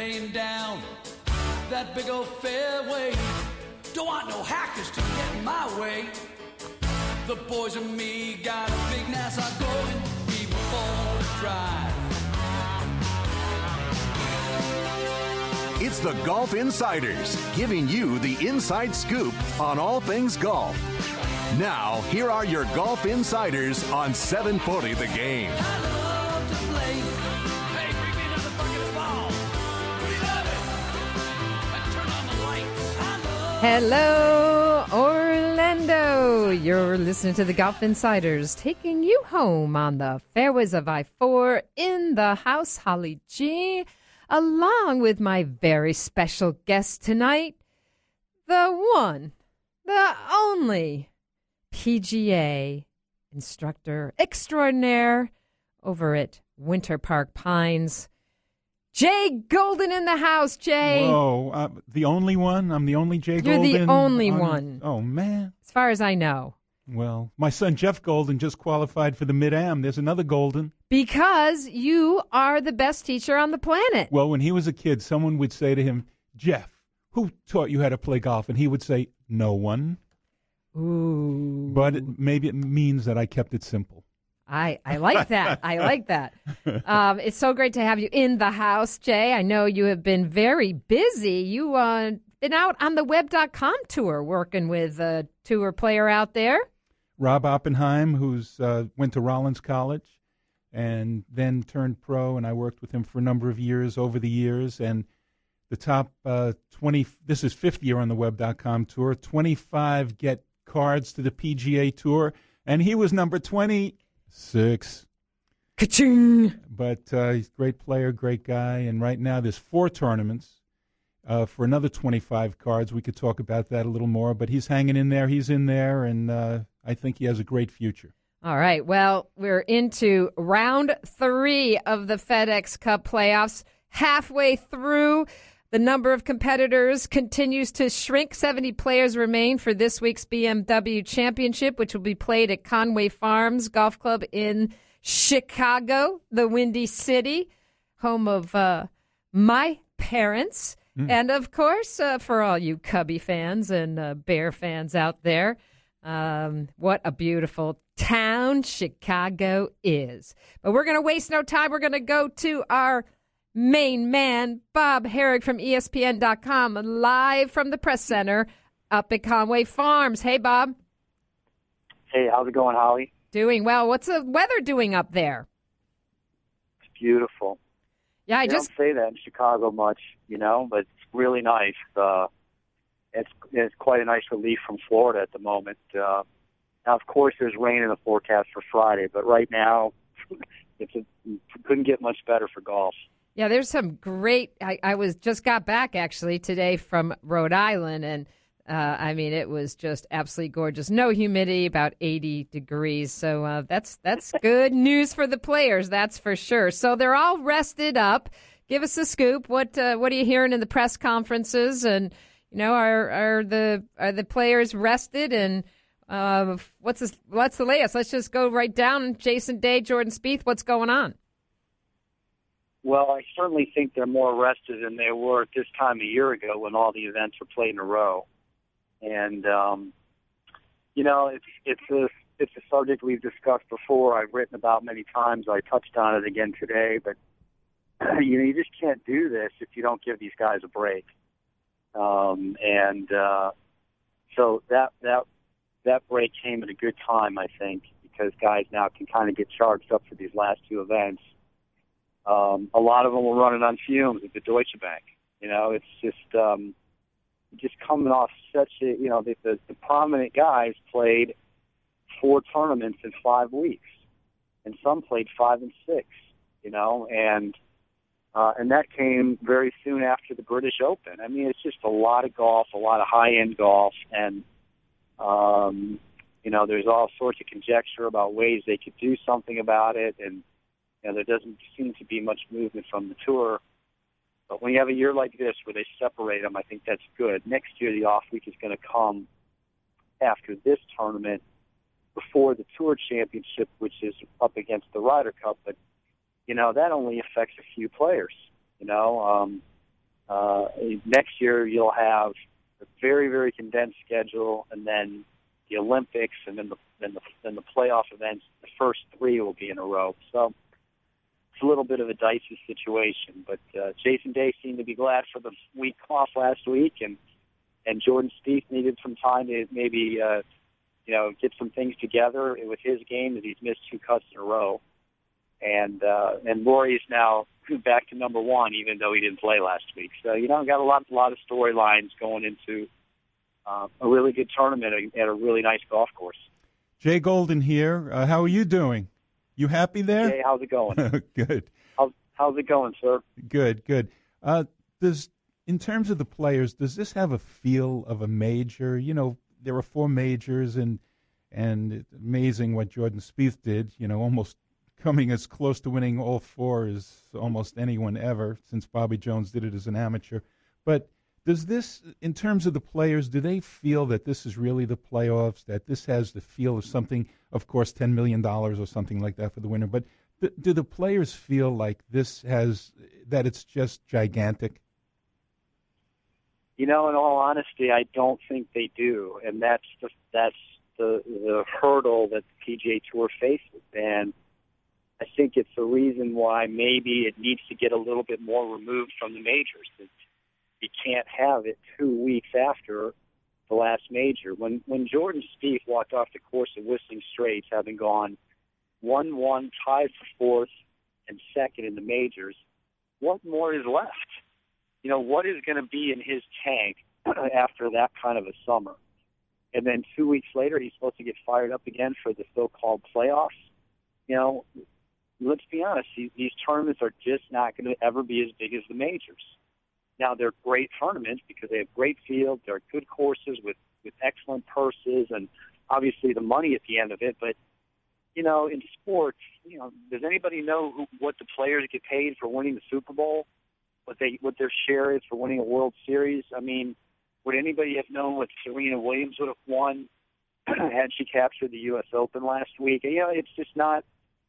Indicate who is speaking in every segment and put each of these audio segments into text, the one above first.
Speaker 1: laying down that big old fairway. Don't want no hackers to get in my way. The boys and me got a big Nassau going. We were born to drive.
Speaker 2: It's the Golf Insiders, giving you the inside scoop on all things golf. Now, here are your Golf Insiders on 740 The Game.
Speaker 3: Hello, Orlando. You're listening to the Golf Insiders, taking you home on the fairways of I 4 in the house, Holly G, along with my very special guest tonight, the one, the only PGA instructor extraordinaire over at Winter Park Pines. Jay Golden in the house, Jay.
Speaker 4: Whoa, uh, the only one? I'm the only Jay Golden.
Speaker 3: You're the only
Speaker 4: on-
Speaker 3: one.
Speaker 4: Oh, man.
Speaker 3: As far as I know.
Speaker 4: Well, my son Jeff Golden just qualified for the Mid Am. There's another Golden.
Speaker 3: Because you are the best teacher on the planet.
Speaker 4: Well, when he was a kid, someone would say to him, Jeff, who taught you how to play golf? And he would say, No one.
Speaker 3: Ooh.
Speaker 4: But it, maybe it means that I kept it simple.
Speaker 3: I, I like that. I like that. Um, it's so great to have you in the house, Jay. I know you have been very busy. You uh, been out on the web.com tour working with a tour player out there.
Speaker 4: Rob Oppenheim, who's uh, went to Rollins College and then turned pro, and I worked with him for a number of years over the years. And the top uh, 20, this is fifth year on the web.com tour, 25 get cards to the PGA Tour, and he was number 26.
Speaker 3: Ka-ching!
Speaker 4: But uh, he's a great player, great guy, and right now there's four tournaments uh, for another 25 cards. We could talk about that a little more, but he's hanging in there. He's in there, and uh, I think he has a great future.
Speaker 3: All right. Well, we're into round three of the FedEx Cup playoffs. Halfway through, the number of competitors continues to shrink. 70 players remain for this week's BMW Championship, which will be played at Conway Farms Golf Club in Chicago, the Windy City, home of uh, my parents. And of course, uh, for all you Cubby fans and uh, Bear fans out there, um, what a beautiful town Chicago is. But we're going to waste no time. We're going to go to our main man, Bob Harig from ESPN.com, live from the press center up at Conway Farms. Hey, Bob.
Speaker 5: Hey, how's it going, Holly?
Speaker 3: Doing well. What's the weather doing up there?
Speaker 5: It's beautiful.
Speaker 3: Yeah, I
Speaker 5: I
Speaker 3: just
Speaker 5: don't say that in Chicago much, you know, but it's really nice. Uh, it's it's quite a nice relief from Florida at the moment. Uh, now, of course, there's rain in the forecast for Friday, but right now, it's a, couldn't get much better for golf.
Speaker 3: Yeah, there's some great. I, I was just got back actually today from Rhode Island, and uh, I mean it was just absolutely gorgeous. No humidity, about 80 degrees. So uh, that's that's good news for the players, that's for sure. So they're all rested up. Give us a scoop. What uh, what are you hearing in the press conferences? And you know, are are the are the players rested? And uh, what's this, what's the latest? Let's just go right down. Jason Day, Jordan Spieth. What's going on?
Speaker 5: Well, I certainly think they're more rested than they were at this time a year ago when all the events were played in a row. And um, you know, it's it's a it's a subject we've discussed before. I've written about many times. I touched on it again today, but you know, you just can't do this if you don't give these guys a break. Um, and uh, so that that that break came at a good time, I think, because guys now can kind of get charged up for these last two events. Um, a lot of them were running on fumes at the Deutsche Bank. You know, it's just um, just coming off such a you know the, the, the prominent guys played four tournaments in five weeks, and some played five and six. You know, and uh, and that came very soon after the British Open. I mean, it's just a lot of golf, a lot of high end golf, and um, you know, there's all sorts of conjecture about ways they could do something about it, and you know, there doesn't seem to be much movement from the tour. But when you have a year like this where they separate them, I think that's good. Next year, the off week is going to come after this tournament, before the Tour Championship, which is up against the Ryder Cup. But you know, that only affects a few players. You know, um, uh, next year you'll have a very very condensed schedule, and then the Olympics, and then the then the then the playoff events. The first three will be in a row. So it's a little bit of a dicey situation. But uh, Jason Day seemed to be glad for the week off last week, and and Jordan Spieth needed some time to maybe uh, you know get some things together with his game as he's missed two cuts in a row. And uh, and is now back to number one, even though he didn't play last week. So you know, got a lot, a lot of storylines going into uh, a really good tournament at a really nice golf course.
Speaker 4: Jay Golden here. Uh, how are you doing? You happy there?
Speaker 5: Jay, how's it going?
Speaker 4: good.
Speaker 5: How's, how's it going, sir?
Speaker 4: Good, good. Uh, does in terms of the players, does this have a feel of a major? You know, there were four majors, and and it's amazing what Jordan Spieth did. You know, almost coming as close to winning all four as almost anyone ever since Bobby Jones did it as an amateur. But does this, in terms of the players, do they feel that this is really the playoffs? That this has the feel of something, of course, ten million dollars or something like that for the winner. But do, do the players feel like this has that it's just gigantic?
Speaker 5: You know, in all honesty, I don't think they do, and that's the that's the the hurdle that the PGA Tour faces, and I think it's the reason why maybe it needs to get a little bit more removed from the majors. It's, you can't have it two weeks after the last major. When when Jordan Spieth walked off the course at Whistling Straits, having gone one one, tied for fourth and second in the majors, what more is left? You know, what is going to be in his tank after that kind of a summer? And then two weeks later, he's supposed to get fired up again for the so-called playoffs. You know, let's be honest, these, these tournaments are just not going to ever be as big as the majors. Now they're great tournaments because they have great fields, they're good courses with with excellent purses, and obviously the money at the end of it. But you know, in sports, you know, does anybody know who, what the players get paid for winning the Super Bowl? What they what their share is for winning a World Series? I mean, would anybody have known what Serena Williams would have won had she captured the U.S. Open last week? You know, it's just not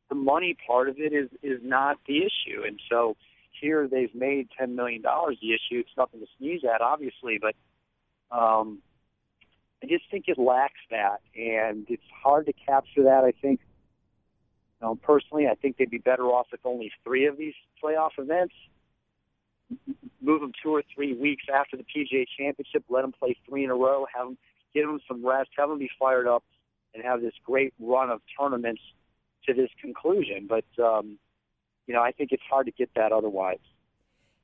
Speaker 5: the money part of it is is not the issue. And so here they've made ten million dollars the issue. It's nothing to sneeze at, obviously, but um, I just think it lacks that, and it's hard to capture that. I think, you know, personally, I think they'd be better off with only three of these playoff events. Move them two or three weeks after the PGA Championship. Let them play three in a row. Have them give them some rest. Have them be fired up, and have this great run of tournaments to this conclusion. But um, you know, I think it's hard to get that otherwise.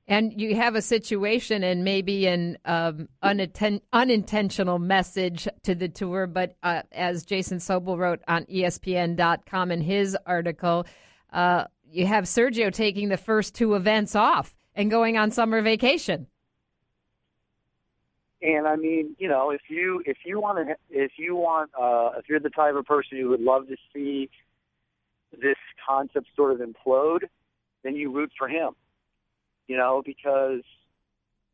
Speaker 3: And you have a situation and maybe an um, unatten- unintentional message to the tour, but uh, as Jason Sobel wrote on ESPN.com in his article, uh, you have Sergio taking the first two events off and going on summer vacation.
Speaker 5: And I mean, you know, if you if you want to if you want uh, if you're the type of person who would love to see concept sort of implode, then you root for him. You know, because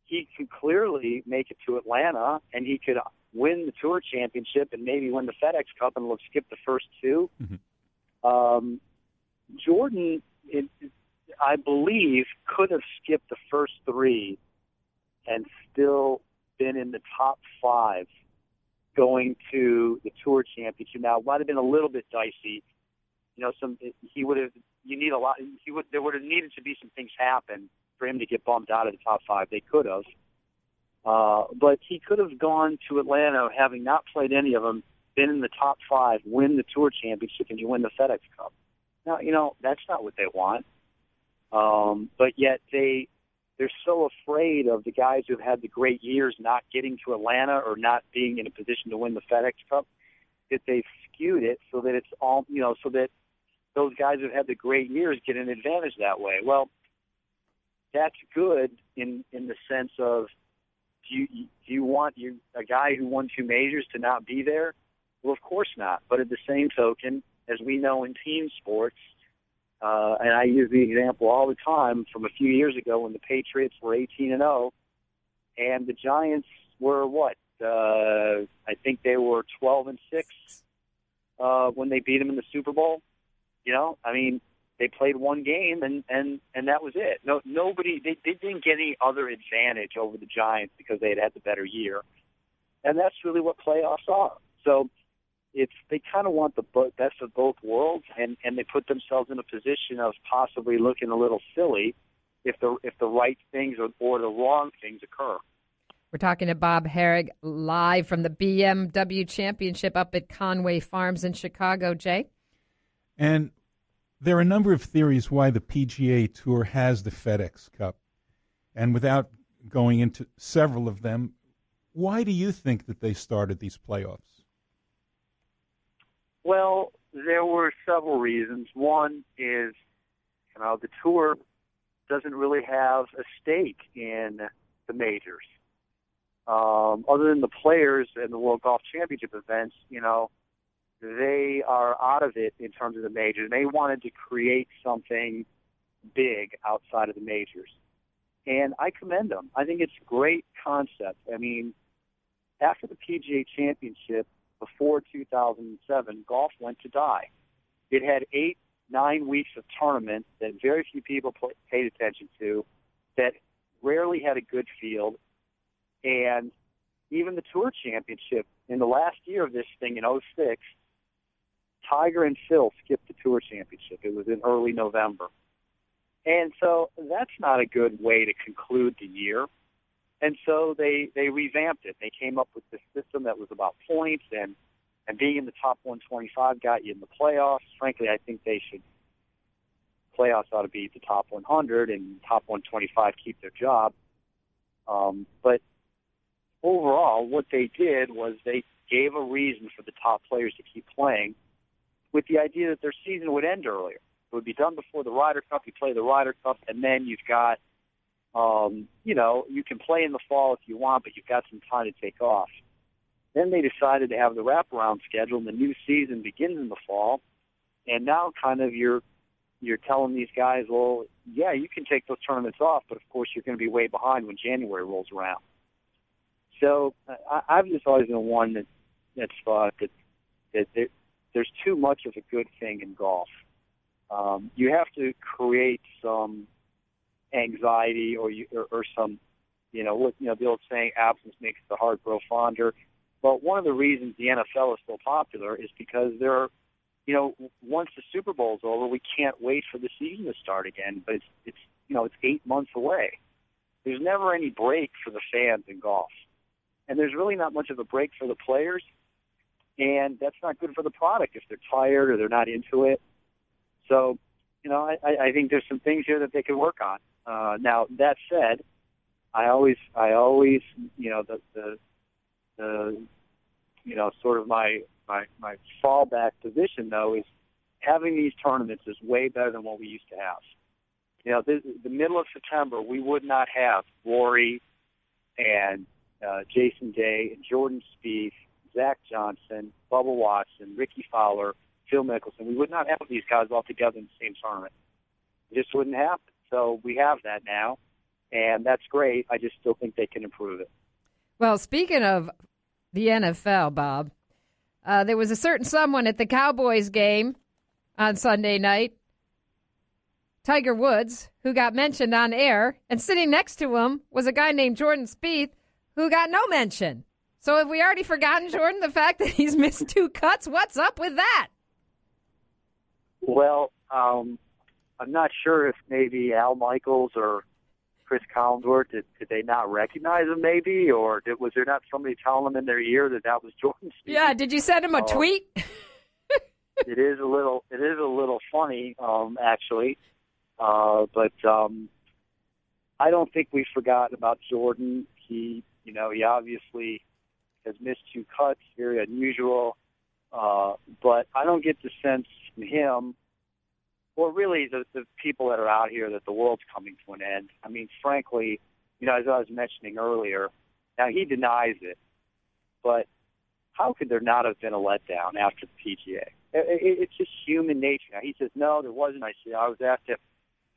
Speaker 5: he could clearly make it to Atlanta and he could win the tour championship and maybe win the FedEx Cup and look skip the first 2 mm-hmm. um, Jordan, it, I believe, could have skipped the first three and still been in the top five going to the tour championship. Now, it might have been a little bit dicey you know, some he would have. You need a lot. He would. There would have needed to be some things happen for him to get bumped out of the top five. They could have, uh, but he could have gone to Atlanta, having not played any of them, been in the top five, win the Tour Championship, and you win the FedEx Cup. Now, you know that's not what they want. Um, but yet they they're so afraid of the guys who've had the great years not getting to Atlanta or not being in a position to win the FedEx Cup that they've skewed it so that it's all you know so that those guys who've had the great years get an advantage that way. Well, that's good in in the sense of do you do you want you a guy who won two majors to not be there? Well, of course not. But at the same token, as we know in team sports, uh, and I use the example all the time from a few years ago when the Patriots were 18 and 0, and the Giants were what? Uh, I think they were 12 and six uh, when they beat them in the Super Bowl. You know, I mean, they played one game and and and that was it. No, nobody they, they didn't get any other advantage over the Giants because they had had the better year, and that's really what playoffs are. So it's they kind of want the best of both worlds, and and they put themselves in a position of possibly looking a little silly if the if the right things or, or the wrong things occur.
Speaker 3: We're talking to Bob Harig live from the BMW Championship up at Conway Farms in Chicago. Jay,
Speaker 4: and there are a number of theories why the PGA Tour has the FedEx Cup, and without going into several of them, why do you think that they started these playoffs?
Speaker 5: Well, there were several reasons. One is, you know, the tour doesn't really have a stake in the majors. Um, other than the players and the World Golf Championship events, you know, they are out of it in terms of the majors. They wanted to create something big outside of the majors. And I commend them. I think it's a great concept. I mean, after the PGA Championship, before 2007, golf went to die. It had eight, nine weeks of tournaments that very few people paid attention to, that rarely had a good field, and even the Tour Championship in the last year of this thing in 06, Tiger and Phil skipped the Tour Championship. It was in early November. And so that's not a good way to conclude the year. And so they they revamped it. They came up with this system that was about points and and being in the top 125 got you in the playoffs. Frankly, I think they should playoffs ought to be the top 100 and top 125 keep their job. Um, but overall, what they did was they gave a reason for the top players to keep playing, with the idea that their season would end earlier. It would be done before the Ryder Cup. You play the Ryder Cup, and then you've got um, you know, you can play in the fall if you want, but you've got some time to take off. Then they decided to have the wraparound schedule, and the new season begins in the fall. And now, kind of, you're you're telling these guys, well, yeah, you can take those tournaments off, but of course, you're going to be way behind when January rolls around. So I, I've just always been one that that's thought that that there's too much of a good thing in golf. Um, you have to create some anxiety or you, or, or some, you know, you know the old saying, absence makes the heart grow fonder. But one of the reasons the NFL is so popular is because there are, you know, once the Super Bowl's over, we can't wait for the season to start again. But it's it's you know it's eight months away. There's never any break for the fans in golf, and there's really not much of a break for the players. And that's not good for the product if they're tired or they're not into it. So, you know, I, I think there's some things here that they could work on. Uh, now that said, I always, I always, you know, the, the, the, you know, sort of my, my, my fallback position though is having these tournaments is way better than what we used to have. You know, the, the middle of September, we would not have Rory and uh, Jason Day and Jordan Spieth, Zach Johnson, Bubba Watson, Rickie Fowler, Phil Mickelson. We would not have these guys all together in the same tournament. It just wouldn't happen. So we have that now, and that's great. I just still think they can improve it.
Speaker 3: Well, speaking of the NFL, Bob, uh, there was a certain someone at the Cowboys game on Sunday night, Tiger Woods, who got mentioned on air, and sitting next to him was a guy named Jordan Spieth, who got no mention. So have we already forgotten, Jordan, the fact that he's missed two cuts? What's up with that?
Speaker 5: Well, um, I'm not sure if maybe Al Michaels or Chris Collinsworth did, did they not recognize him maybe, or did, was there not somebody telling them in their ear that that was Jordan? Speaking?
Speaker 3: Yeah, did you send him a uh, tweet?
Speaker 5: it is a little it is a little funny um, actually, uh, but um, I don't think we've forgotten about Jordan. He you know he obviously has missed two cuts, very unusual. Uh, but I don't get the sense from him or really the, the people that are out here that the world's coming to an end. I mean, frankly, you know, as I was mentioning earlier, now he denies it, but how could there not have been a letdown after the PGA? It, it, it's just human nature. Now, he says, no, there wasn't. I said, I was asked if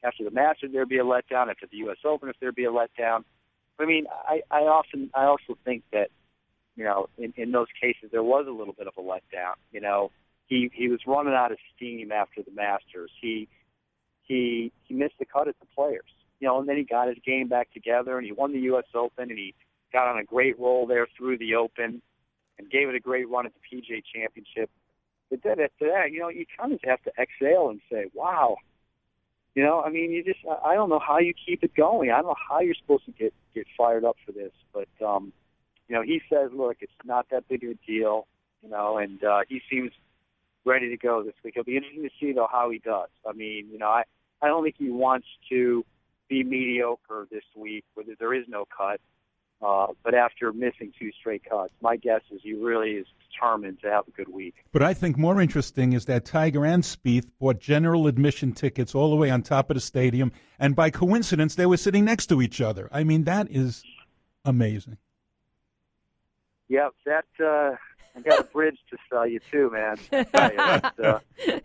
Speaker 5: after the Masters there'd be a letdown, after the U.S. Open if there'd be a letdown. I mean, I, I often, I also think that, you know, in, in those cases there was a little bit of a letdown. You know, he he was running out of steam after the Masters. He he he missed the cut at the Players. You know, and then he got his game back together, and he won the U.S. Open, and he got on a great roll there through the Open, and gave it a great run at the PGA Championship. But then after that, you know, you kind of have to exhale and say, "Wow." You know, I mean, you just I don't know how you keep it going. I don't know how you're supposed to get get fired up for this, but um, you know, he says, "Look, it's not that big of a deal." You know, and uh, he seems ready to go this week. It'll be interesting to see though how he does. I mean, you know, I I don't think he wants to be mediocre this week where there is no cut. Uh, but after missing two straight cuts, my guess is he really is determined to have a good week.
Speaker 4: But I think more interesting is that Tiger and Spieth bought general admission tickets all the way on top of the stadium, and by coincidence, they were sitting next to each other. I mean, that is amazing.
Speaker 5: Yep, that uh, I got a bridge to sell you too, man. You, uh,
Speaker 4: all right.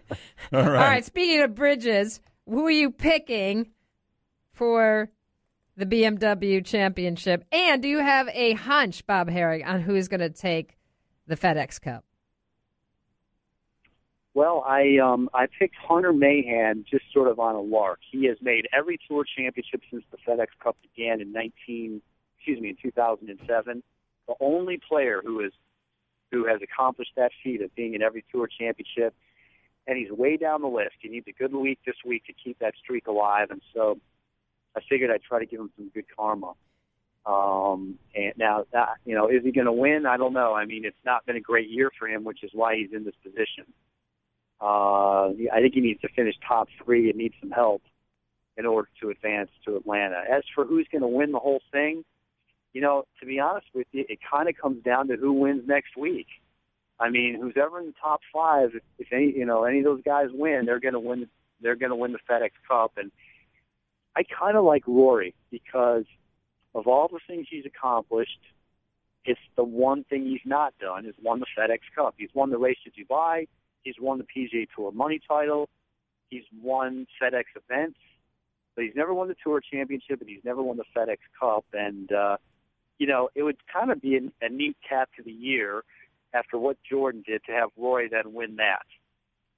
Speaker 3: All right. Speaking of bridges, who are you picking for the BMW Championship? And do you have a hunch, Bob Harig, on who is going to take the FedEx Cup?
Speaker 5: Well, I um I picked Hunter Mahan just sort of on a lark. He has made every tour championship since the FedEx Cup began in 19 excuse me in 2007. The only player who is who has accomplished that feat of being in every tour championship, and he's way down the list. He needs a good week this week to keep that streak alive, and so I figured I'd try to give him some good karma. Um, and now that you know, is he going to win? I don't know. I mean, it's not been a great year for him, which is why he's in this position. Uh, I think he needs to finish top three and needs some help in order to advance to Atlanta. As for who's going to win the whole thing, you know, to be honest with you, it kind of comes down to who wins next week. I mean, who's ever in the top five, if any, you know, any of those guys win, they're going to win. They're going to win the FedEx Cup, and I kind of like Rory because of all the things he's accomplished, it's the one thing he's not done is won the FedEx Cup. He's won the race to Dubai. He's won the PGA Tour money title. He's won FedEx events, but he's never won the Tour Championship and he's never won the FedEx Cup. And uh, you know, it would kind of be a, a neat cap to the year after what Jordan did to have Roy then win that.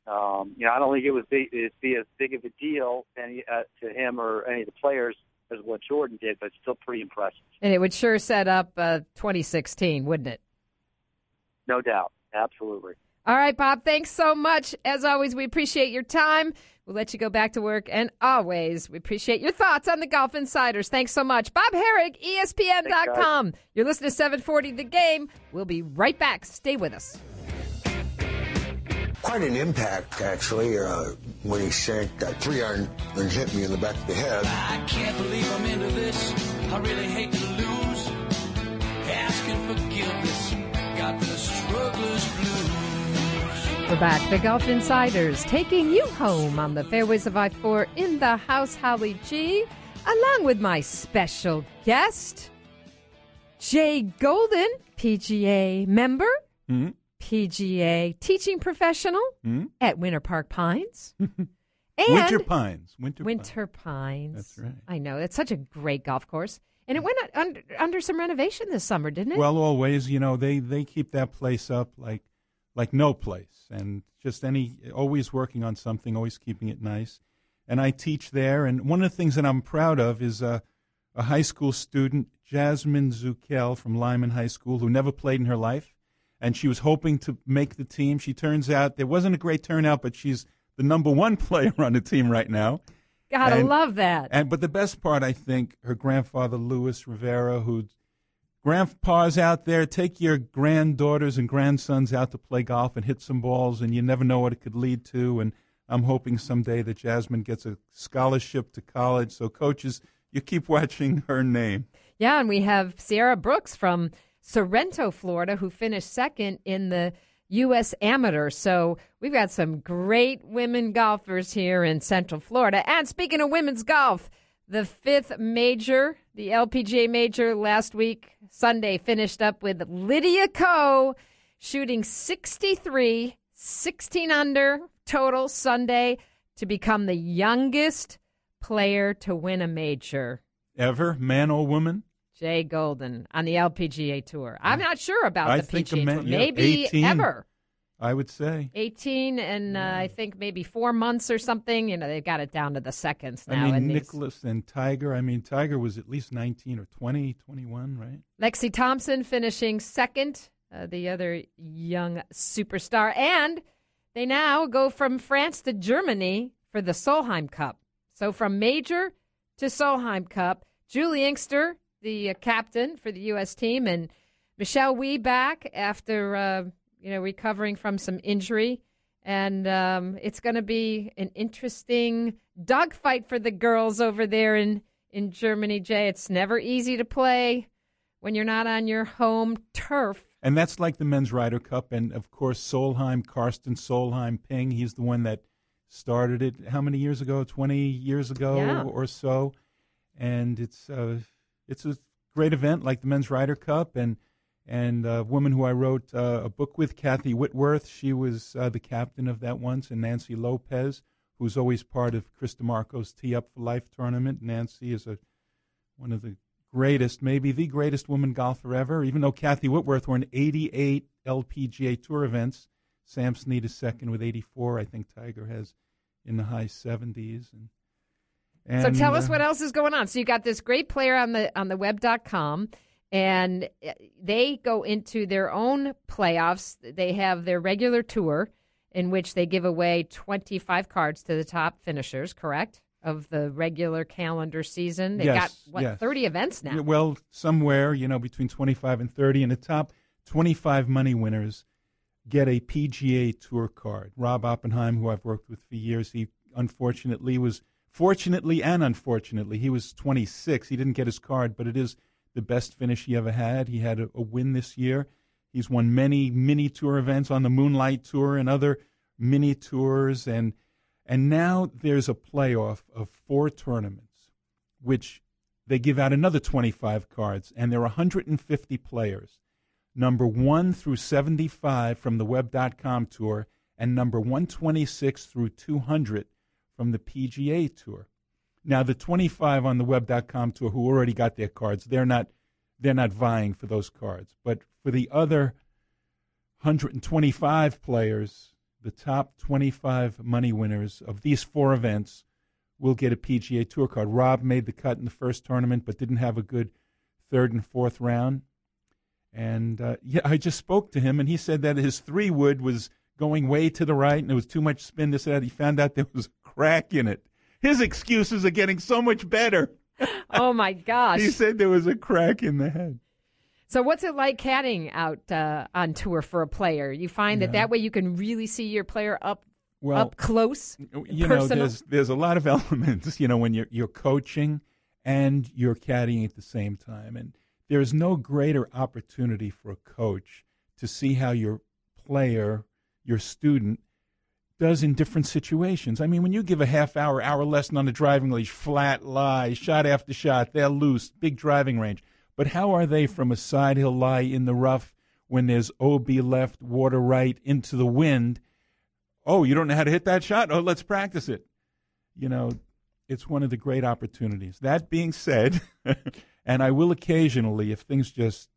Speaker 5: Um, you know, I don't think it would be it'd be as big of a deal any, uh, to him or any of the players as what Jordan did, but still pretty impressive.
Speaker 3: And it would sure set up uh, 2016, wouldn't it?
Speaker 5: No doubt, absolutely.
Speaker 3: All right, Bob. Thanks so much. As always, we appreciate your time. We'll let you go back to work. And always, we appreciate your thoughts on the Golf Insiders. Thanks so much. Bob Harig, ESPN.com.
Speaker 5: Thanks,
Speaker 3: You're listening to 740 The Game. We'll be right back. Stay with us.
Speaker 6: Quite an impact, actually, uh, when he sank that three iron and hit me in the back of the head.
Speaker 1: I can't believe I'm into this. I really hate to lose. Asking forgiveness.
Speaker 3: We're back. The Golf Insiders taking you home on the fairways of I 4 in the house, Holly G, along with my special guest, Jay Golden, PGA member,
Speaker 4: Hmm?
Speaker 3: PGA teaching professional
Speaker 4: Hmm?
Speaker 3: at Winter Park Pines. and
Speaker 4: Winter Pines. Winter,
Speaker 3: Winter Pines.
Speaker 4: That's right.
Speaker 3: I know. It's such a great golf course. And it went under, under some renovation this summer, didn't it?
Speaker 4: Well, always, you know, they, they keep that place up like like no place, and just any always working on something, always keeping it nice. And I teach there, and one of the things that I'm proud of is uh, a high school student, Jasmine Zukel from Lyman High School, who never played in her life, and she was hoping to make the team. She turns out there wasn't a great turnout, but she's the number one player on the team right now.
Speaker 3: Gotta
Speaker 4: and-
Speaker 3: love that.
Speaker 4: And but the best part, I think, her grandfather Louis Rivera, who grandpas out there, take your granddaughters and grandsons out to play golf and hit some balls, and you never know what it could lead to. And I'm hoping someday that Jasmine gets a scholarship to college. So coaches, you keep watching her name.
Speaker 3: Yeah, and we have Sierra Brooks from Sorrento, Florida, who finished second in the U.S. Amateur. So we've got some great women golfers here in Central Florida. And speaking of women's golf, the fifth major, the LPGA major last week, Sunday, finished up with Lydia Ko shooting 63, 16 under total Sunday to become the youngest player to win a major.
Speaker 4: Ever, man or woman?
Speaker 3: Jay Golden on the LPGA tour. I'm not sure about
Speaker 4: I
Speaker 3: the
Speaker 4: think
Speaker 3: PGA
Speaker 4: man-
Speaker 3: tour.
Speaker 4: yeah,
Speaker 3: Maybe
Speaker 4: 18.
Speaker 3: ever.
Speaker 4: I would say.
Speaker 3: 18 and uh, I think maybe four months or something. You know, they've got it down to the seconds now.
Speaker 4: I mean,
Speaker 3: and these-
Speaker 4: Nicklaus and Tiger. I mean, Tiger was at least 19 or 20, 21, right?
Speaker 3: Lexi Thompson finishing second, uh, the other young superstar. And they now go from France to Germany for the Solheim Cup. So from Major to Solheim Cup, Juli Inkster, the uh, captain for the U.S. team, and Michelle Wie back after uh, you know recovering from some injury. And um, it's going to be an interesting dogfight for the girls over there in, in Germany, Jay. It's never easy to play when you're not on your home turf.
Speaker 4: And that's like the men's Ryder Cup, and of course Solheim, Karsten Solheim Ping. He's the one that started it. How many years ago? Twenty years ago
Speaker 3: Yeah.
Speaker 4: or so. And it's uh, it's a great event, like the men's Ryder Cup, and and a woman who I wrote uh, a book with, Kathy Whitworth. She was uh, the captain of that once, and Nancy Lopez, who's always part of Chris DiMarco's Tee Up for Life tournament. Nancy is a one of the greatest, maybe the greatest woman golfer ever. Even though Kathy Whitworth won 88 LPGA Tour events, Sam Snead is second with 84. I think Tiger has in the high 70s. And, and
Speaker 3: so tell us
Speaker 4: uh,
Speaker 3: what else is going on. So you got this great player on the on the web.com and uh, they go into their own playoffs. They have their regular tour in which they give away 25 cards to the top finishers, correct? Of the regular calendar season. They've
Speaker 4: Yes,
Speaker 3: got what
Speaker 4: yes.
Speaker 3: 30 events now.
Speaker 4: Well, somewhere, you know, between 25 and 30, and the top 25 money winners get a PGA Tour card. Rob Oppenheim, who I've worked with for years, he unfortunately was, fortunately and unfortunately, he was 26. He didn't get his card, but it is the best finish he ever had. He had a, a win this year. He's won many mini tour events on the Moonlight Tour and other mini tours, and and now there's a playoff of four tournaments, which they give out another 25 cards, and there are 150 players, number 1 through 75 from the Web.com Tour, and number 126 through 200 from the PGA Tour. Now, the 25 on the Web.com Tour who already got their cards, they're not, they're not vying for those cards. But for the other 125 players, the top 25 money winners of these four events will get a PGA Tour card. Rob made the cut in the first tournament, but didn't have a good third and fourth round. And uh, yeah, I just spoke to him, and he said that his three wood was going way to the right, and there was too much spin. This that. He found out there was a crack in it. His excuses are getting so much better.
Speaker 3: oh my gosh.
Speaker 4: He said there was a crack in the head.
Speaker 3: So what's it like caddying out uh, on tour for a player? You find that
Speaker 4: Yeah.
Speaker 3: that way you can really see your player up
Speaker 4: Well,
Speaker 3: up close.
Speaker 4: you know, there's there's a lot of elements. You know, when you're you're coaching and you're caddying at the same time, and there's no greater opportunity for a coach to see how your player, your student, does in different situations. I mean, when you give a half hour, hour lesson on the driving leash, flat lie, shot after shot, they're loose, big driving range. But how are they from a side hill lie in the rough when there's OB left, water right, into the wind? Oh, you don't know how to hit that shot? Oh, let's practice it. You know, it's one of the great opportunities. That being said, and I will occasionally, if things just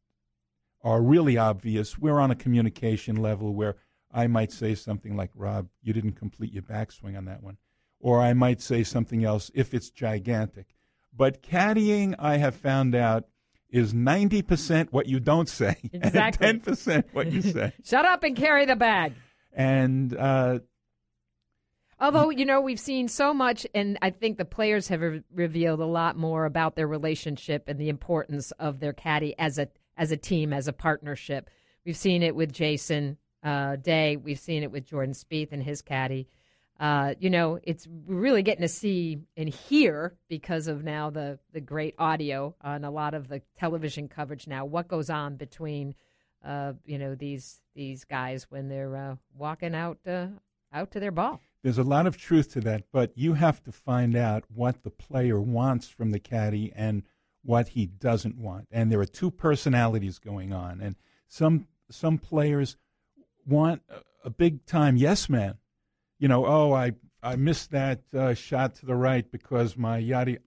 Speaker 4: are really obvious, we're on a communication level where I might say something like, Rob, you didn't complete your backswing on that one. Or I might say something else if it's gigantic. But caddying, I have found out, is 90% what you don't say
Speaker 3: Exactly.
Speaker 4: and 10% what you say.
Speaker 3: Shut up and carry the bag.
Speaker 4: and uh,
Speaker 3: Although, you know, we've seen so much, and I think the players have re- revealed a lot more about their relationship and the importance of their caddy as a as a team, as a partnership. We've seen it with Jason uh, Day. We've seen it with Jordan Spieth and his caddy. Uh, you know, it's really getting to see and hear because of now the the great audio on a lot of the television coverage now. What goes on between, uh, you know, these these guys when they're uh, walking out uh, out to their ball.
Speaker 4: There's a lot of truth to that, but you have to find out what the player wants from the caddy and what he doesn't want. And there are two personalities going on, and some some players want a, big time yes man. You know, oh, I I missed that uh, shot to the right because my yada.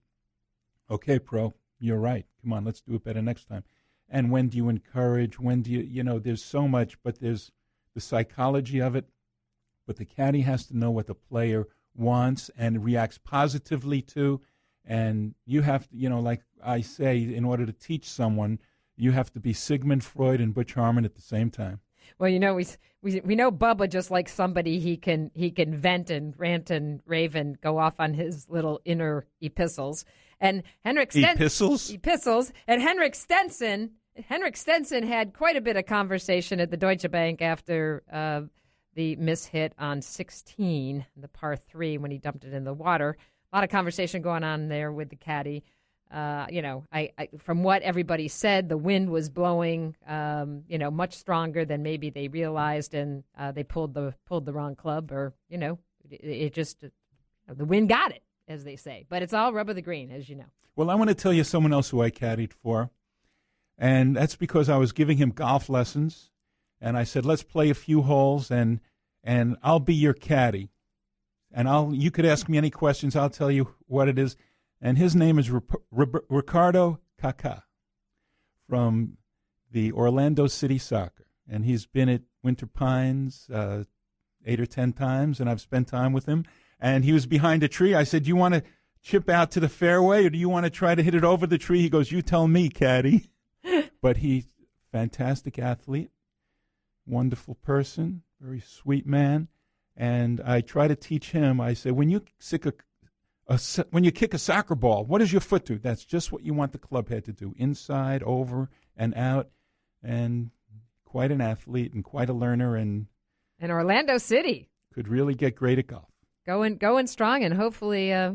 Speaker 4: Okay, pro, you're right. Come on, let's do it better next time. And when do you encourage? When do you, you know, there's so much, but there's the psychology of it, but the caddy has to know what the player wants and reacts positively to. And you have to, you know, like I say, in order to teach someone, you have to be Sigmund Freud and Butch Harmon at the same time.
Speaker 3: Well, you know, we we we know Bubba just like somebody he can he can vent and rant and rave and go off on his little inner epistles. And Henrik Sten-
Speaker 4: epistles
Speaker 3: epistles and Henrik Stenson Henrik Stenson had quite a bit of conversation at the Deutsche Bank after uh, the miss hit on 16, the par three, when he dumped it in the water. A lot of conversation going on there with the caddy. Uh, you know, I, I, from what everybody said, the wind was blowing, um, you know, much stronger than maybe they realized, and uh, they pulled the pulled the wrong club, or you know, it, it just the wind got it, as they say. But it's all rubber the green, as you know.
Speaker 4: Well, I want to tell you someone else who I caddied for, and that's because I was giving him golf lessons, and I said, "Let's play a few holes, and and I'll be your caddy, and I'll you could ask me any questions. I'll tell you what it is." And his name is Ricardo Kaká from the Orlando City Soccer, and he's been at Winter Pines uh, eight or ten times, and I've spent time with him. And he was behind a tree. I said, "Do you want to chip out to the fairway, or do you want to try to hit it over the tree?" He goes, "You tell me, caddy." but he's fantastic athlete, wonderful person, very sweet man. And I try to teach him. I say, when you stick a a, when you kick a soccer ball, what does your foot do? That's just what you want the club head to do inside, over, and out. And quite an athlete and quite a learner and
Speaker 3: in Orlando City
Speaker 4: could really get great at golf.
Speaker 3: Going going strong and hopefully uh,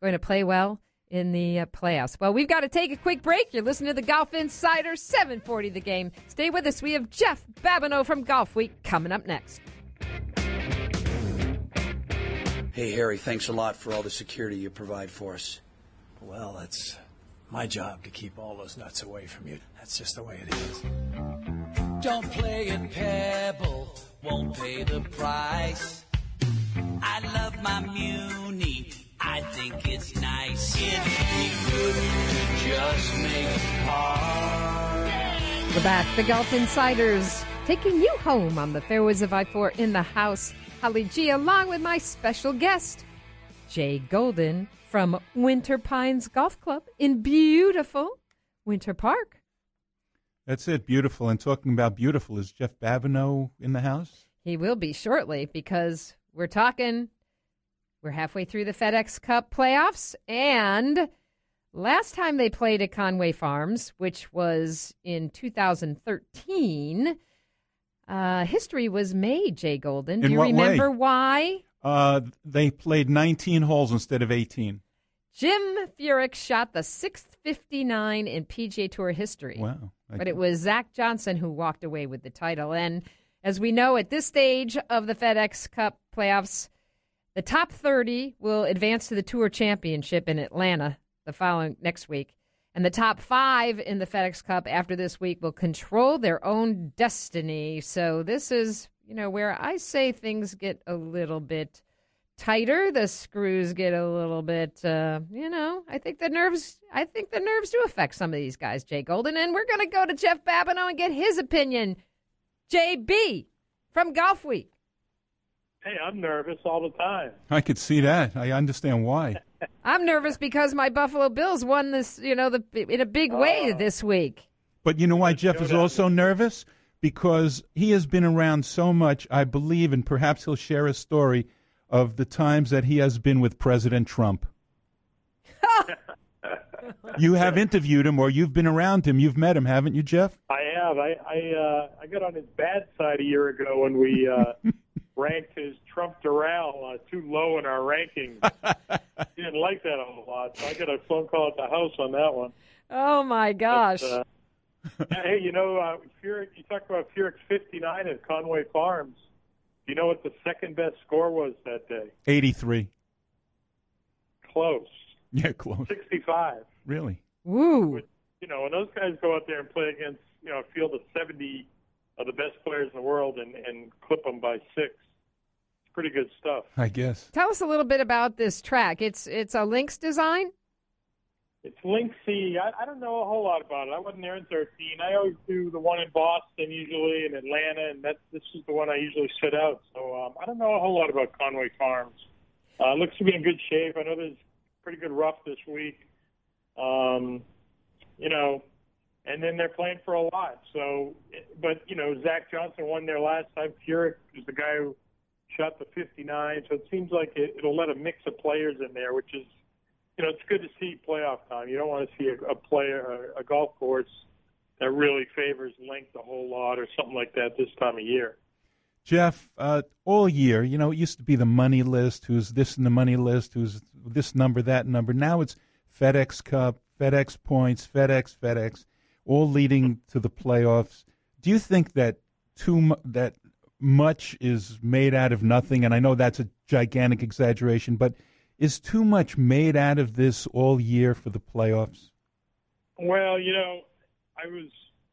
Speaker 3: going to play well in the uh, playoffs. Well, we've got to take a quick break. You're listening to the Golf Insider 740 the game. Stay with us. We have Jeff Babineau from Golfweek coming up next. Mm-hmm.
Speaker 7: Hey, Harry, thanks a lot for all the security you provide for us.
Speaker 8: Well, it's my job to keep all those nuts away from you. That's just the way it is.
Speaker 1: Don't play at Pebble, won't pay the price. I love my Muni, I think it's nice. It'd be good to just make par.
Speaker 3: We're back, the Golf Insiders, taking you home on the fairways of I 4 in the house. Holly G, along with my special guest, Jay Golden from Winter Pines Golf Club in beautiful Winter Park.
Speaker 4: That's it, beautiful. And talking about beautiful, is Jeff Babineau in the house?
Speaker 3: He will be shortly because we're talking, we're halfway through the FedEx Cup playoffs. And last time they played at Conway Farms, which was in 2013, uh, history was made, Jay Golden. Do
Speaker 4: In
Speaker 3: you
Speaker 4: what
Speaker 3: remember
Speaker 4: way?
Speaker 3: why?
Speaker 4: Uh, they played 19 holes instead of 18.
Speaker 3: Jim Furyk shot the sixth 59 in PGA Tour history.
Speaker 4: Wow. I-
Speaker 3: But it was Zach Johnson who walked away with the title. And as we know, at this stage of the FedEx Cup playoffs, the top 30 will advance to the Tour Championship in Atlanta the following next week. And the top five in the FedEx Cup after this week will control their own destiny. So this is, you know, where I say things get a little bit tighter. The screws get a little bit, uh, you know, I think the nerves, I think the nerves do affect some of these guys, Jay Golden. And we're going to go to Jeff Babineau and get his opinion. JB from Golfweek.
Speaker 9: Hey, I'm nervous all the time.
Speaker 4: I could see that. I understand why.
Speaker 3: I'm nervous because my Buffalo Bills won this, you know, the in a big way this week.
Speaker 4: But you know why Jeff is also nervous? Because he has been around so much, I believe, and perhaps he'll share a story of the times that he has been with President Trump. you have interviewed him or you've been around him. You've met him, haven't you, Jeff?
Speaker 9: I have. I I, uh, I got on his bad side a year ago when we uh, ranked his Trump Doral uh, too low in our rankings. he didn't like that a whole lot, so I got a phone call at the house on that one.
Speaker 3: Oh my gosh.
Speaker 9: Uh, hey, you know, uh, Furyk, you talked about Furyk's 59 at Conway Farms. Do you know what the second best score was that day?
Speaker 4: 83.
Speaker 9: Close.
Speaker 4: Yeah, close.
Speaker 9: 65.
Speaker 4: Really?
Speaker 3: Woo.
Speaker 9: You know, when those guys go out there and play against, you know, a field of 70 of the best players in the world and, and clip them by six, it's pretty good stuff.
Speaker 4: I guess.
Speaker 3: Tell us a little bit about this track. It's it's a links design.
Speaker 9: It's Linksy. I, I don't know a whole lot about it. I wasn't there in 13. I always do the one in Boston usually and Atlanta, and that this is the one I usually sit out. So um, I don't know a whole lot about Conway Farms. Uh, looks to be in good shape. I know there's pretty good rough this week. Um, you know, and then they're playing for a lot. So, but you know, Zach Johnson won there last time. Furyk is the guy who shot the 59. So it seems like it, it'll let a mix of players in there, which is you know, it's good to see playoff time. You don't want to see a, a player, a, a golf course that really favors length a whole lot or something like that this time of year.
Speaker 4: Jeff, uh, all year, you know, it used to be the money list, who's this in the money list, who's this number, that number. Now it's FedEx Cup, FedEx points, FedEx, FedEx, all leading to the playoffs. Do you think that too that much is made out of nothing? And I know that's a gigantic exaggeration, but is too much made out of this all year for the playoffs?
Speaker 9: Well, you know, I was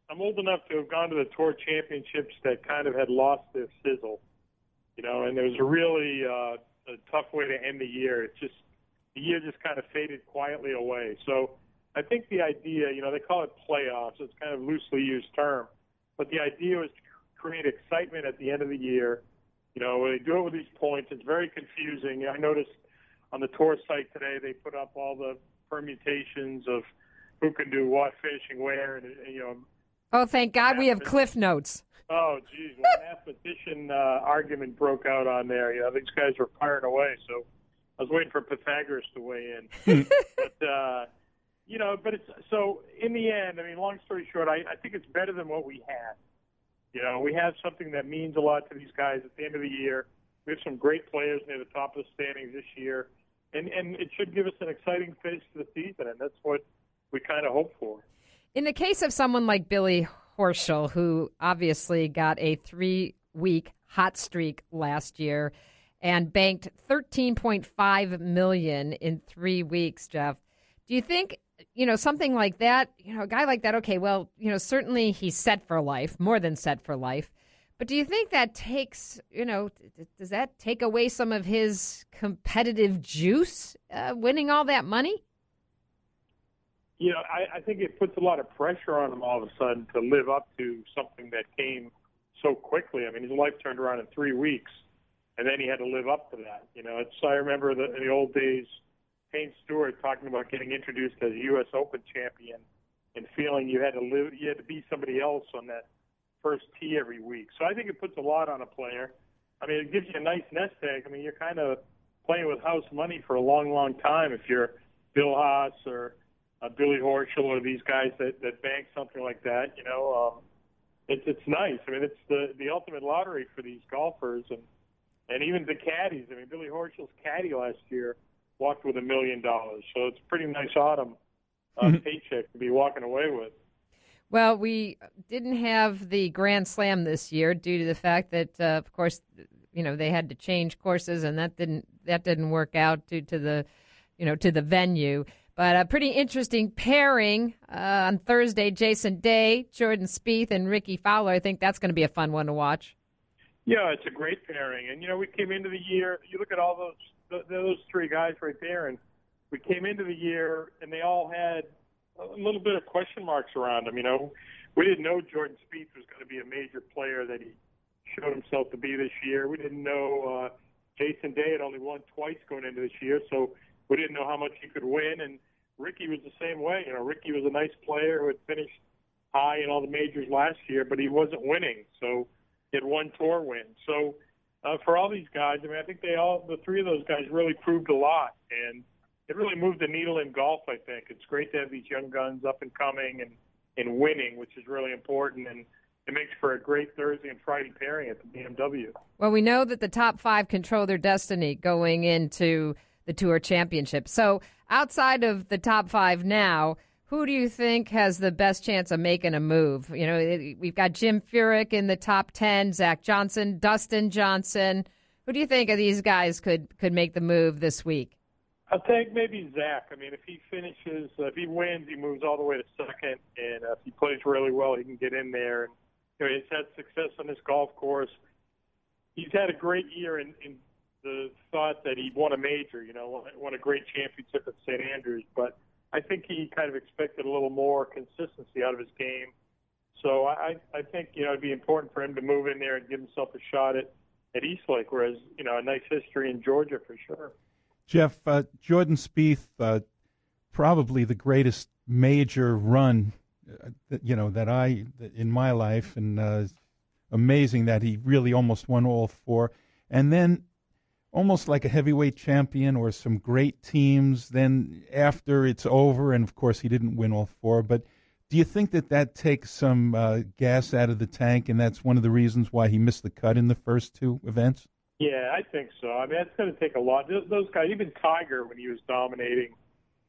Speaker 9: I'm old enough to have gone to the tour championships that kind of had lost their sizzle, you know, and there was a really uh, a tough way to end the year. It just the year just kind of faded quietly away. So I think the idea, you know, they call it playoffs. It's kind of a loosely used term, but the idea was to create excitement at the end of the year. You know, they do it with these points. It's very confusing. I noticed on the tour site today, they put up all the permutations of who can do what, finishing where, and you know.
Speaker 3: Oh, thank God we have cliff notes.
Speaker 9: Oh, geez, well, mathematician uh, argument broke out on there. You know, these guys were firing away, so I was waiting for Pythagoras to weigh in. but uh, you know, but it's so in the end. I mean, long story short, I, I think it's better than what we had. You know, we have something that means a lot to these guys at the end of the year. We have some great players near the top of the standings this year and and it should give us an exciting finish to the season, and that's what we kind of hope for.
Speaker 3: In the case of someone like Billy Horschel, who obviously got a three-week hot streak last year and banked 13.5 million in three weeks, Jeff, do you think? You know, something like that, you know, a guy like that, okay, well, you know, certainly he's set for life, more than set for life. But do you think that takes, you know, does that take away some of his competitive juice, uh, winning all that money?
Speaker 9: You know, I, I think it puts a lot of pressure on him all of a sudden to live up to something that came so quickly. I mean, his life turned around in three weeks, and then he had to live up to that. You know, it's I remember the, in the old days, Payne Stewart talking about getting introduced as U.S. Open champion and feeling you had to live, you had to be somebody else on that first tee every week. So I think it puts a lot on a player. I mean, it gives you a nice nest egg. I mean, you're kind of playing with house money for a long, long time if you're Bill Haas or uh, Billy Horschel or these guys that that bank something like that. You know, um, it's it's nice. I mean, it's the the ultimate lottery for these golfers and and even the caddies. I mean, Billy Horschel's caddy last year walked with a million dollars, so it's a pretty nice autumn uh, mm-hmm. paycheck to be walking away with.
Speaker 3: Well, we didn't have the Grand Slam this year due to the fact that, uh, of course, you know they had to change courses, and that didn't that didn't work out due to the, you know, to the venue. But a pretty interesting pairing uh, on Thursday: Jason Day, Jordan Spieth, and Rickie Fowler. I think that's going to be a fun one to watch.
Speaker 9: Yeah, it's a great pairing, and you know we came into the year. You look at all those those three guys right there, and we came into the year, and they all had a little bit of question marks around him. You know, we didn't know Jordan Spieth was going to be a major player that he showed himself to be this year. We didn't know uh, Jason Day had only won twice going into this year, so we didn't know how much he could win. And Rickie was the same way. You know, Rickie was a nice player who had finished high in all the majors last year, but he wasn't winning. So he had one tour win. So uh, for all these guys, I mean, I think they all, the three of those guys really proved a lot. And it really moved the needle in golf. I think it's great to have these young guns up and coming and and winning, which is really important and. It makes for a great Thursday and Friday pairing at the BMW.
Speaker 3: Well, we know that the top five control their destiny going into the Tour Championship. So, outside of the top five now, who do you think has the best chance of making a move? You know, we've got Jim Furyk in the top 10, Zach Johnson, Dustin Johnson. Who do you think of these guys could could make the move this week?
Speaker 9: I think maybe Zach. I mean, if he finishes, uh, if he wins, he moves all the way to second, and uh, if he plays really well, he can get in there. And you know, he's had success on this golf course. He's had a great year in, in the thought that he won a major. You know, won, won a great championship at St Andrews. But I think he kind of expected a little more consistency out of his game. So I, I think you know it'd be important for him to move in there and give himself a shot at at East Lake, whereas you know a nice history in Georgia for sure.
Speaker 4: Jeff uh, Jordan Spieth, uh, probably the greatest major run, uh, you know that I in my life, and uh, amazing that he really almost won all four, and then almost like a heavyweight champion or some great teams. Then after it's over, and of course he didn't win all four, but do you think that that takes some uh, gas out of the tank, and that's one of the reasons why he missed the cut in the first two events?
Speaker 9: Yeah, I think so. I mean, it's going to take a lot. Those guys, even Tiger, when he was dominating,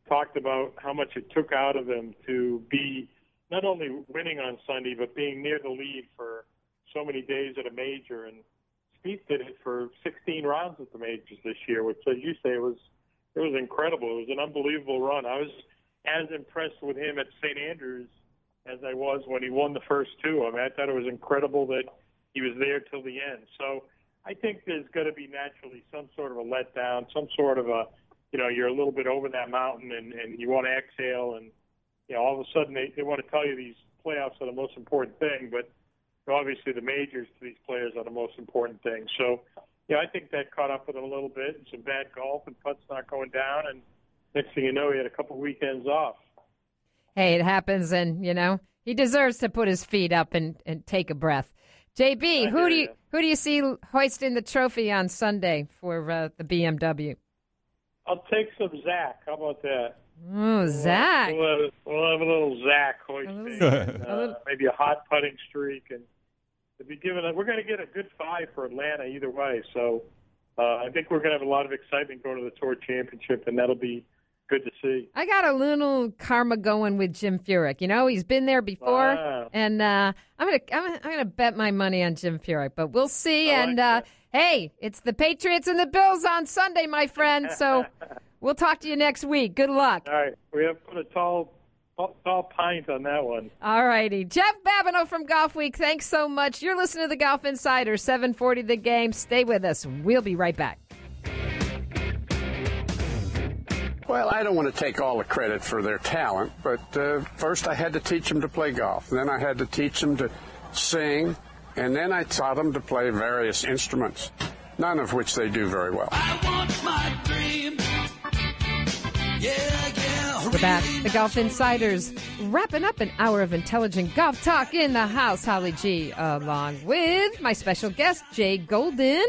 Speaker 9: talked about how much it took out of him to be not only winning on Sunday, but being near the lead for so many days at a major. And Spieth did it for 16 rounds at the majors this year, which, as you say, was it was incredible. It was an unbelievable run. I was as impressed with him at St. Andrews as I was when he won the first two. I mean, I thought it was incredible that he was there till the end. So I think there's going to be naturally some sort of a letdown, some sort of a, you know, you're a little bit over that mountain and, and you want to exhale and, you know, all of a sudden they, they want to tell you these playoffs are the most important thing, but obviously the majors to these players are the most important thing. So, yeah, I think that caught up with him a little bit and some bad golf and putts not going down and next thing you know, he had a couple of weekends off.
Speaker 3: Hey, it happens, and you know he deserves to put his feet up and, and take a breath. JB,
Speaker 9: I
Speaker 3: who do you,
Speaker 9: you
Speaker 3: who do you see hoisting the trophy on Sunday for uh, the BMW?
Speaker 9: I'll take some Zach. How about that?
Speaker 3: Oh, Zach.
Speaker 9: We'll have, we'll have a little Zach hoisting, and, uh, maybe a hot putting streak, and to be given, a, we're going to get a good five for Atlanta either way. So uh, I think we're going to have a lot of excitement going to the Tour Championship, and that'll be good to see.
Speaker 3: I got a little karma going with Jim Furyk. You know, he's been there before,
Speaker 9: Wow.
Speaker 3: and uh, I'm gonna I'm gonna, I'm gonna bet my money on Jim Furyk. But we'll see.
Speaker 9: I
Speaker 3: and
Speaker 9: like
Speaker 3: uh, hey, it's the Patriots and the Bills on Sunday, my friend. So we'll talk to you next week. Good luck.
Speaker 9: All right, we have put a tall, tall, tall pint on that one.
Speaker 3: All righty. Jeff Babineau from Golfweek, thanks so much. You're listening to the Golf Insider, 740 The Game. Stay with us. We'll be right back.
Speaker 10: Well, I don't want to take all the credit for their talent, but uh, first I had to teach them to play golf. Then I had to teach them to sing, and then I taught them to play various instruments, none of which they do very well.
Speaker 1: My dream. Yeah, yeah.
Speaker 3: We're back. The Golf Insiders wrapping up an hour of intelligent golf talk in the house. Holly G, along with my special guest, Jay Golden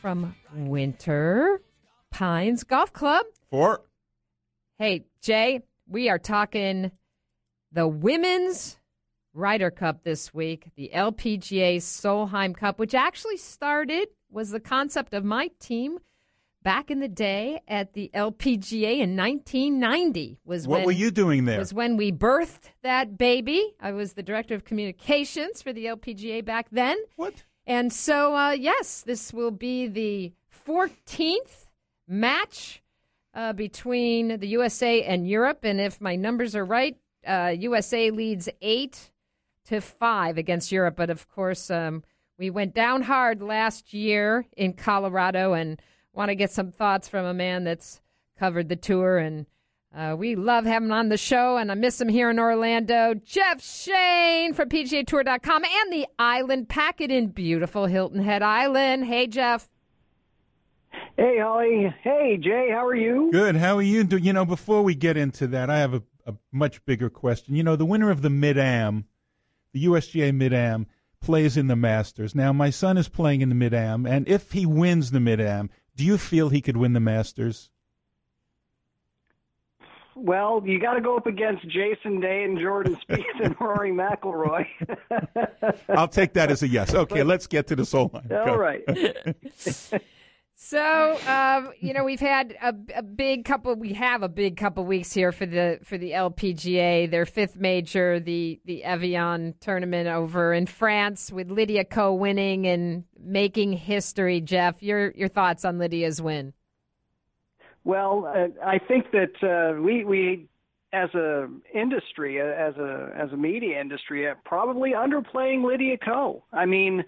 Speaker 3: from Winter Pines Golf Club.
Speaker 4: Four.
Speaker 3: Hey, Jay, we are talking the Women's Ryder Cup this week, the LPGA Solheim Cup, which actually started, was the concept of my team back in the day at the LPGA in 1990. Was
Speaker 4: What
Speaker 3: when,
Speaker 4: were you doing there?
Speaker 3: Was when we birthed that baby. I was the director of communications for the LPGA back then.
Speaker 4: What?
Speaker 3: And so, uh, yes, this will be the 14th match uh, between the USA and Europe. And if my numbers are right, uh, USA leads eight to five against Europe. But of course, um, we went down hard last year in Colorado and want to get some thoughts from a man that's covered the tour. And uh, we love having him on the show, and I miss him here in Orlando. Jeff Shain from PGAtour.com and the Island Packet in beautiful Hilton Head Island. Hey, Jeff.
Speaker 11: Hey, Holly. Hey, Jay. How are you?
Speaker 4: Good. How are you? Do you know? Before we get into that, I have a, a much bigger question. You know, the winner of the Mid Am, the USGA Mid Am, plays in the Masters. Now, my son is playing in the Mid Am, and if he wins the Mid Am, do you feel he could win the Masters?
Speaker 11: Well, you got to go up against Jason Day and Jordan Spieth and Rory McIlroy.
Speaker 4: I'll take that as a yes. Okay, let's get to the soul line.
Speaker 11: All right.
Speaker 3: So, um, you know, we've had a, a big couple. We have a big couple weeks here for the for the LPGA, their fifth major, the the Evian tournament over in France, with Lydia Ko winning and making history. Jeff, your your thoughts on Lydia's win?
Speaker 11: Well, uh, I think that uh, we we as a industry, as a as a media industry, uh, probably underplaying Lydia Ko. I mean,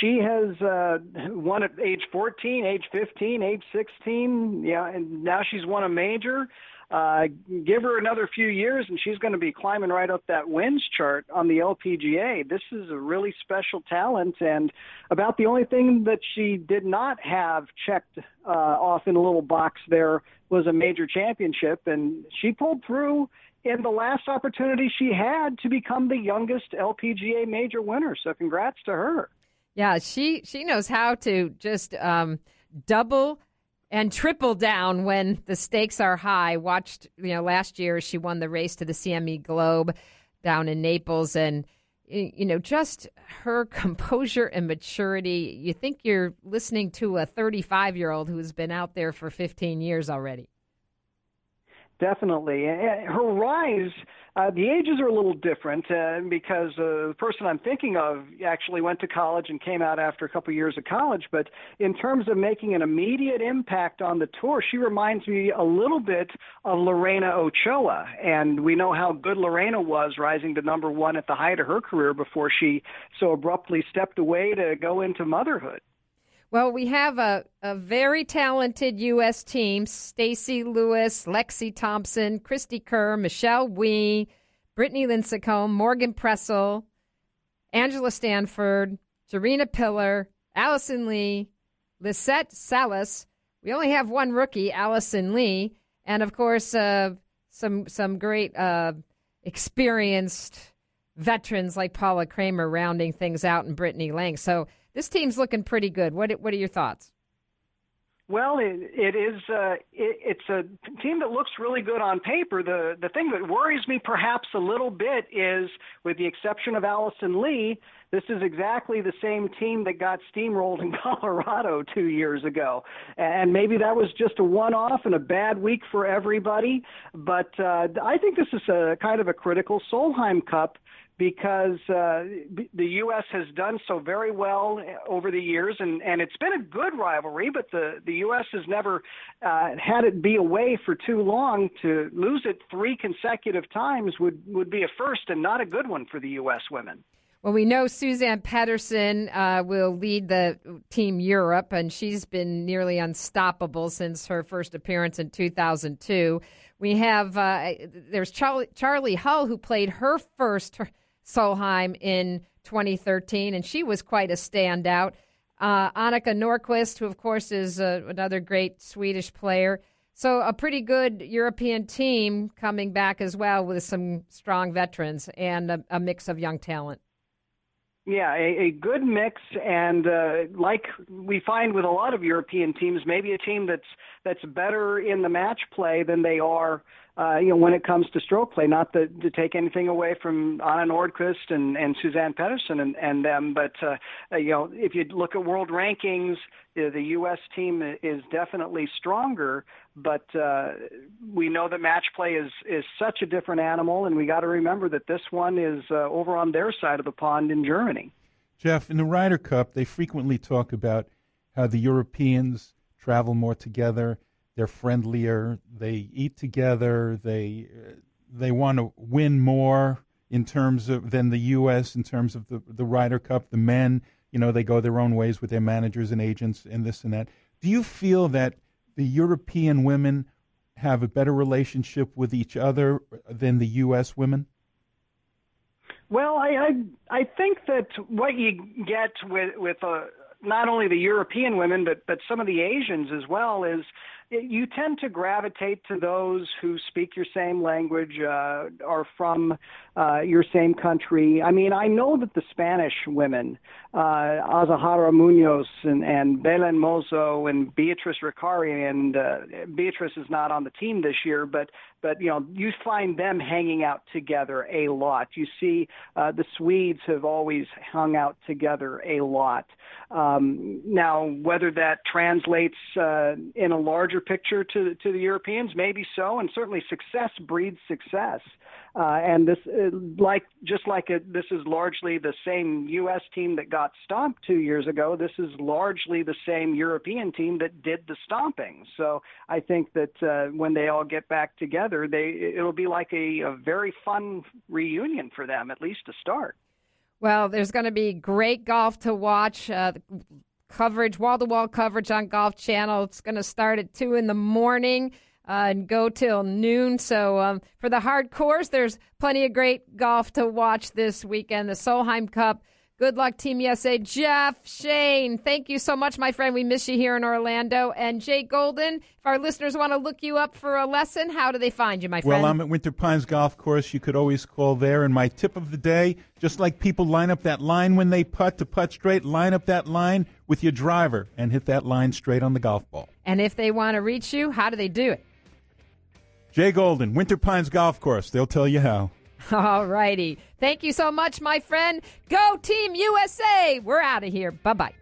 Speaker 11: she has uh, won at age 14, age 15, age 16. Yeah, and now she's won a major. Uh, give her another few years, and she's going to be climbing right up that wins chart on the LPGA. This is a really special talent, and about the only thing that she did not have checked uh, off in a little box there was a major championship, and she pulled through in the last opportunity she had to become the youngest LPGA major winner. So congrats to her.
Speaker 3: Yeah, she she knows how to just um, double and triple down when the stakes are high. Watched, you know, last year she won the race to the CME Globe down in Naples and you know, just her composure and maturity. You think you're listening to a 35 year old who's been out there for 15 years already.
Speaker 11: Definitely. Her rise, uh, the ages are a little different uh, because uh, the person I'm thinking of actually went to college and came out after a couple of years of college. But in terms of making an immediate impact on the tour, she reminds me a little bit of Lorena Ochoa. And we know how good Lorena was rising to number one at the height of her career before she so abruptly stepped away to go into motherhood.
Speaker 3: Well, we have a, a very talented U.S. team Stacy Lewis, Lexi Thompson, Cristie Kerr, Michelle Wie, Brittany Lincicome, Morgan Pressel, Angela Stanford, Gerina Piller, Alison Lee, Lizette Salas. We only have one rookie, Alison Lee, and of course, uh, some some great uh, experienced veterans like Paula Creamer rounding things out and Brittany Lang. So this team's looking pretty good. What what are your thoughts?
Speaker 11: Well, it, it is. Uh, it, it's a team that looks really good on paper. The the thing that worries me perhaps a little bit is, with the exception of Alison Lee, this is exactly the same team that got steamrolled in Colorado two years ago. And maybe that was just a one-off and a bad week for everybody. But uh, I think this is a kind of a critical Solheim Cup because uh, the U.S. has done so very well over the years, and, and it's been a good rivalry, but the, the U.S. has never uh, had it be away for too long. To lose it three consecutive times would, would be a first and not a good one for the U.S. women.
Speaker 3: Well, we know Suzann Pettersen uh, will lead the Team Europe, and she's been nearly unstoppable since her first appearance in 2002. We have uh, there's Charlie, Charley Hull who played her first Solheim in 2013, and she was quite a standout. Uh, Annika Nordqvist, who of course is uh, another great Swedish player. So a pretty good European team coming back as well with some strong veterans and a, a mix of young talent.
Speaker 11: Yeah, a, a good mix, and uh, like we find with a lot of European teams, maybe a team that's that's better in the match play than they are uh, you know, when it comes to stroke play, not to, to take anything away from Anna Nordqvist and, and Suzann Pettersen and, and them, but, uh, uh, you know, if you look at world rankings, uh, the U.S. team is definitely stronger, but uh, we know that match play is, is such a different animal, and we got to remember that this one is uh, over on their side of the pond in Germany.
Speaker 4: Jeff, in the Ryder Cup, they frequently talk about how the Europeans travel more together they're friendlier. They eat together. They they want to win more in terms of than the U.S. in terms of the the Ryder Cup. The men, you know, they go their own ways with their managers and agents and this and that. Do you feel that the European women have a better relationship with each other than the U.S. women?
Speaker 11: Well, I I, I think that what you get with with uh, not only the European women but but some of the Asians as well is you tend to gravitate to those who speak your same language, uh, are from uh, your same country. I mean, I know that the Spanish women, uh, Azahara Munoz and, and Belen Mozo and Beatriz Recari, and uh, Beatriz is not on the team this year, but but you know you find them hanging out together a lot. You see, uh, the Swedes have always hung out together a lot. Um, now, whether that translates uh, in a larger picture to to the Europeans, maybe so, and certainly success breeds success. Uh, and this, uh, like just like this is largely the same U.S. team that got stomped two years ago. This is largely the same European team that did the stomping. So I think that uh, when they all get back together, they it'll be like a, a very fun reunion for them, at least to start.
Speaker 3: Well, there's going to be great golf to watch. Uh, coverage, wall to wall coverage on Golf Channel. It's going to start at 2 in the morning. uh, and go till noon. So um, for the hardcores, there's plenty of great golf to watch this weekend. The Solheim Cup. Good luck, Team USA. Jeff, Shain, thank you so much, my friend. We miss you here in Orlando. And Jay Golden, if our listeners want to look you up for a lesson, how do they find you, my friend?
Speaker 4: Well, I'm at Winter Pines Golf Course. You could always call there. And my tip of the day just like people line up that line when they putt to putt straight, line up that line with your driver and hit that line straight on the golf ball.
Speaker 3: And if they want to reach you, how do they do it?
Speaker 4: Jay Golden, Winter Pines Golf Course. They'll tell you how.
Speaker 3: All righty. Thank you so much, my friend. Go Team USA. We're out of here. Bye bye.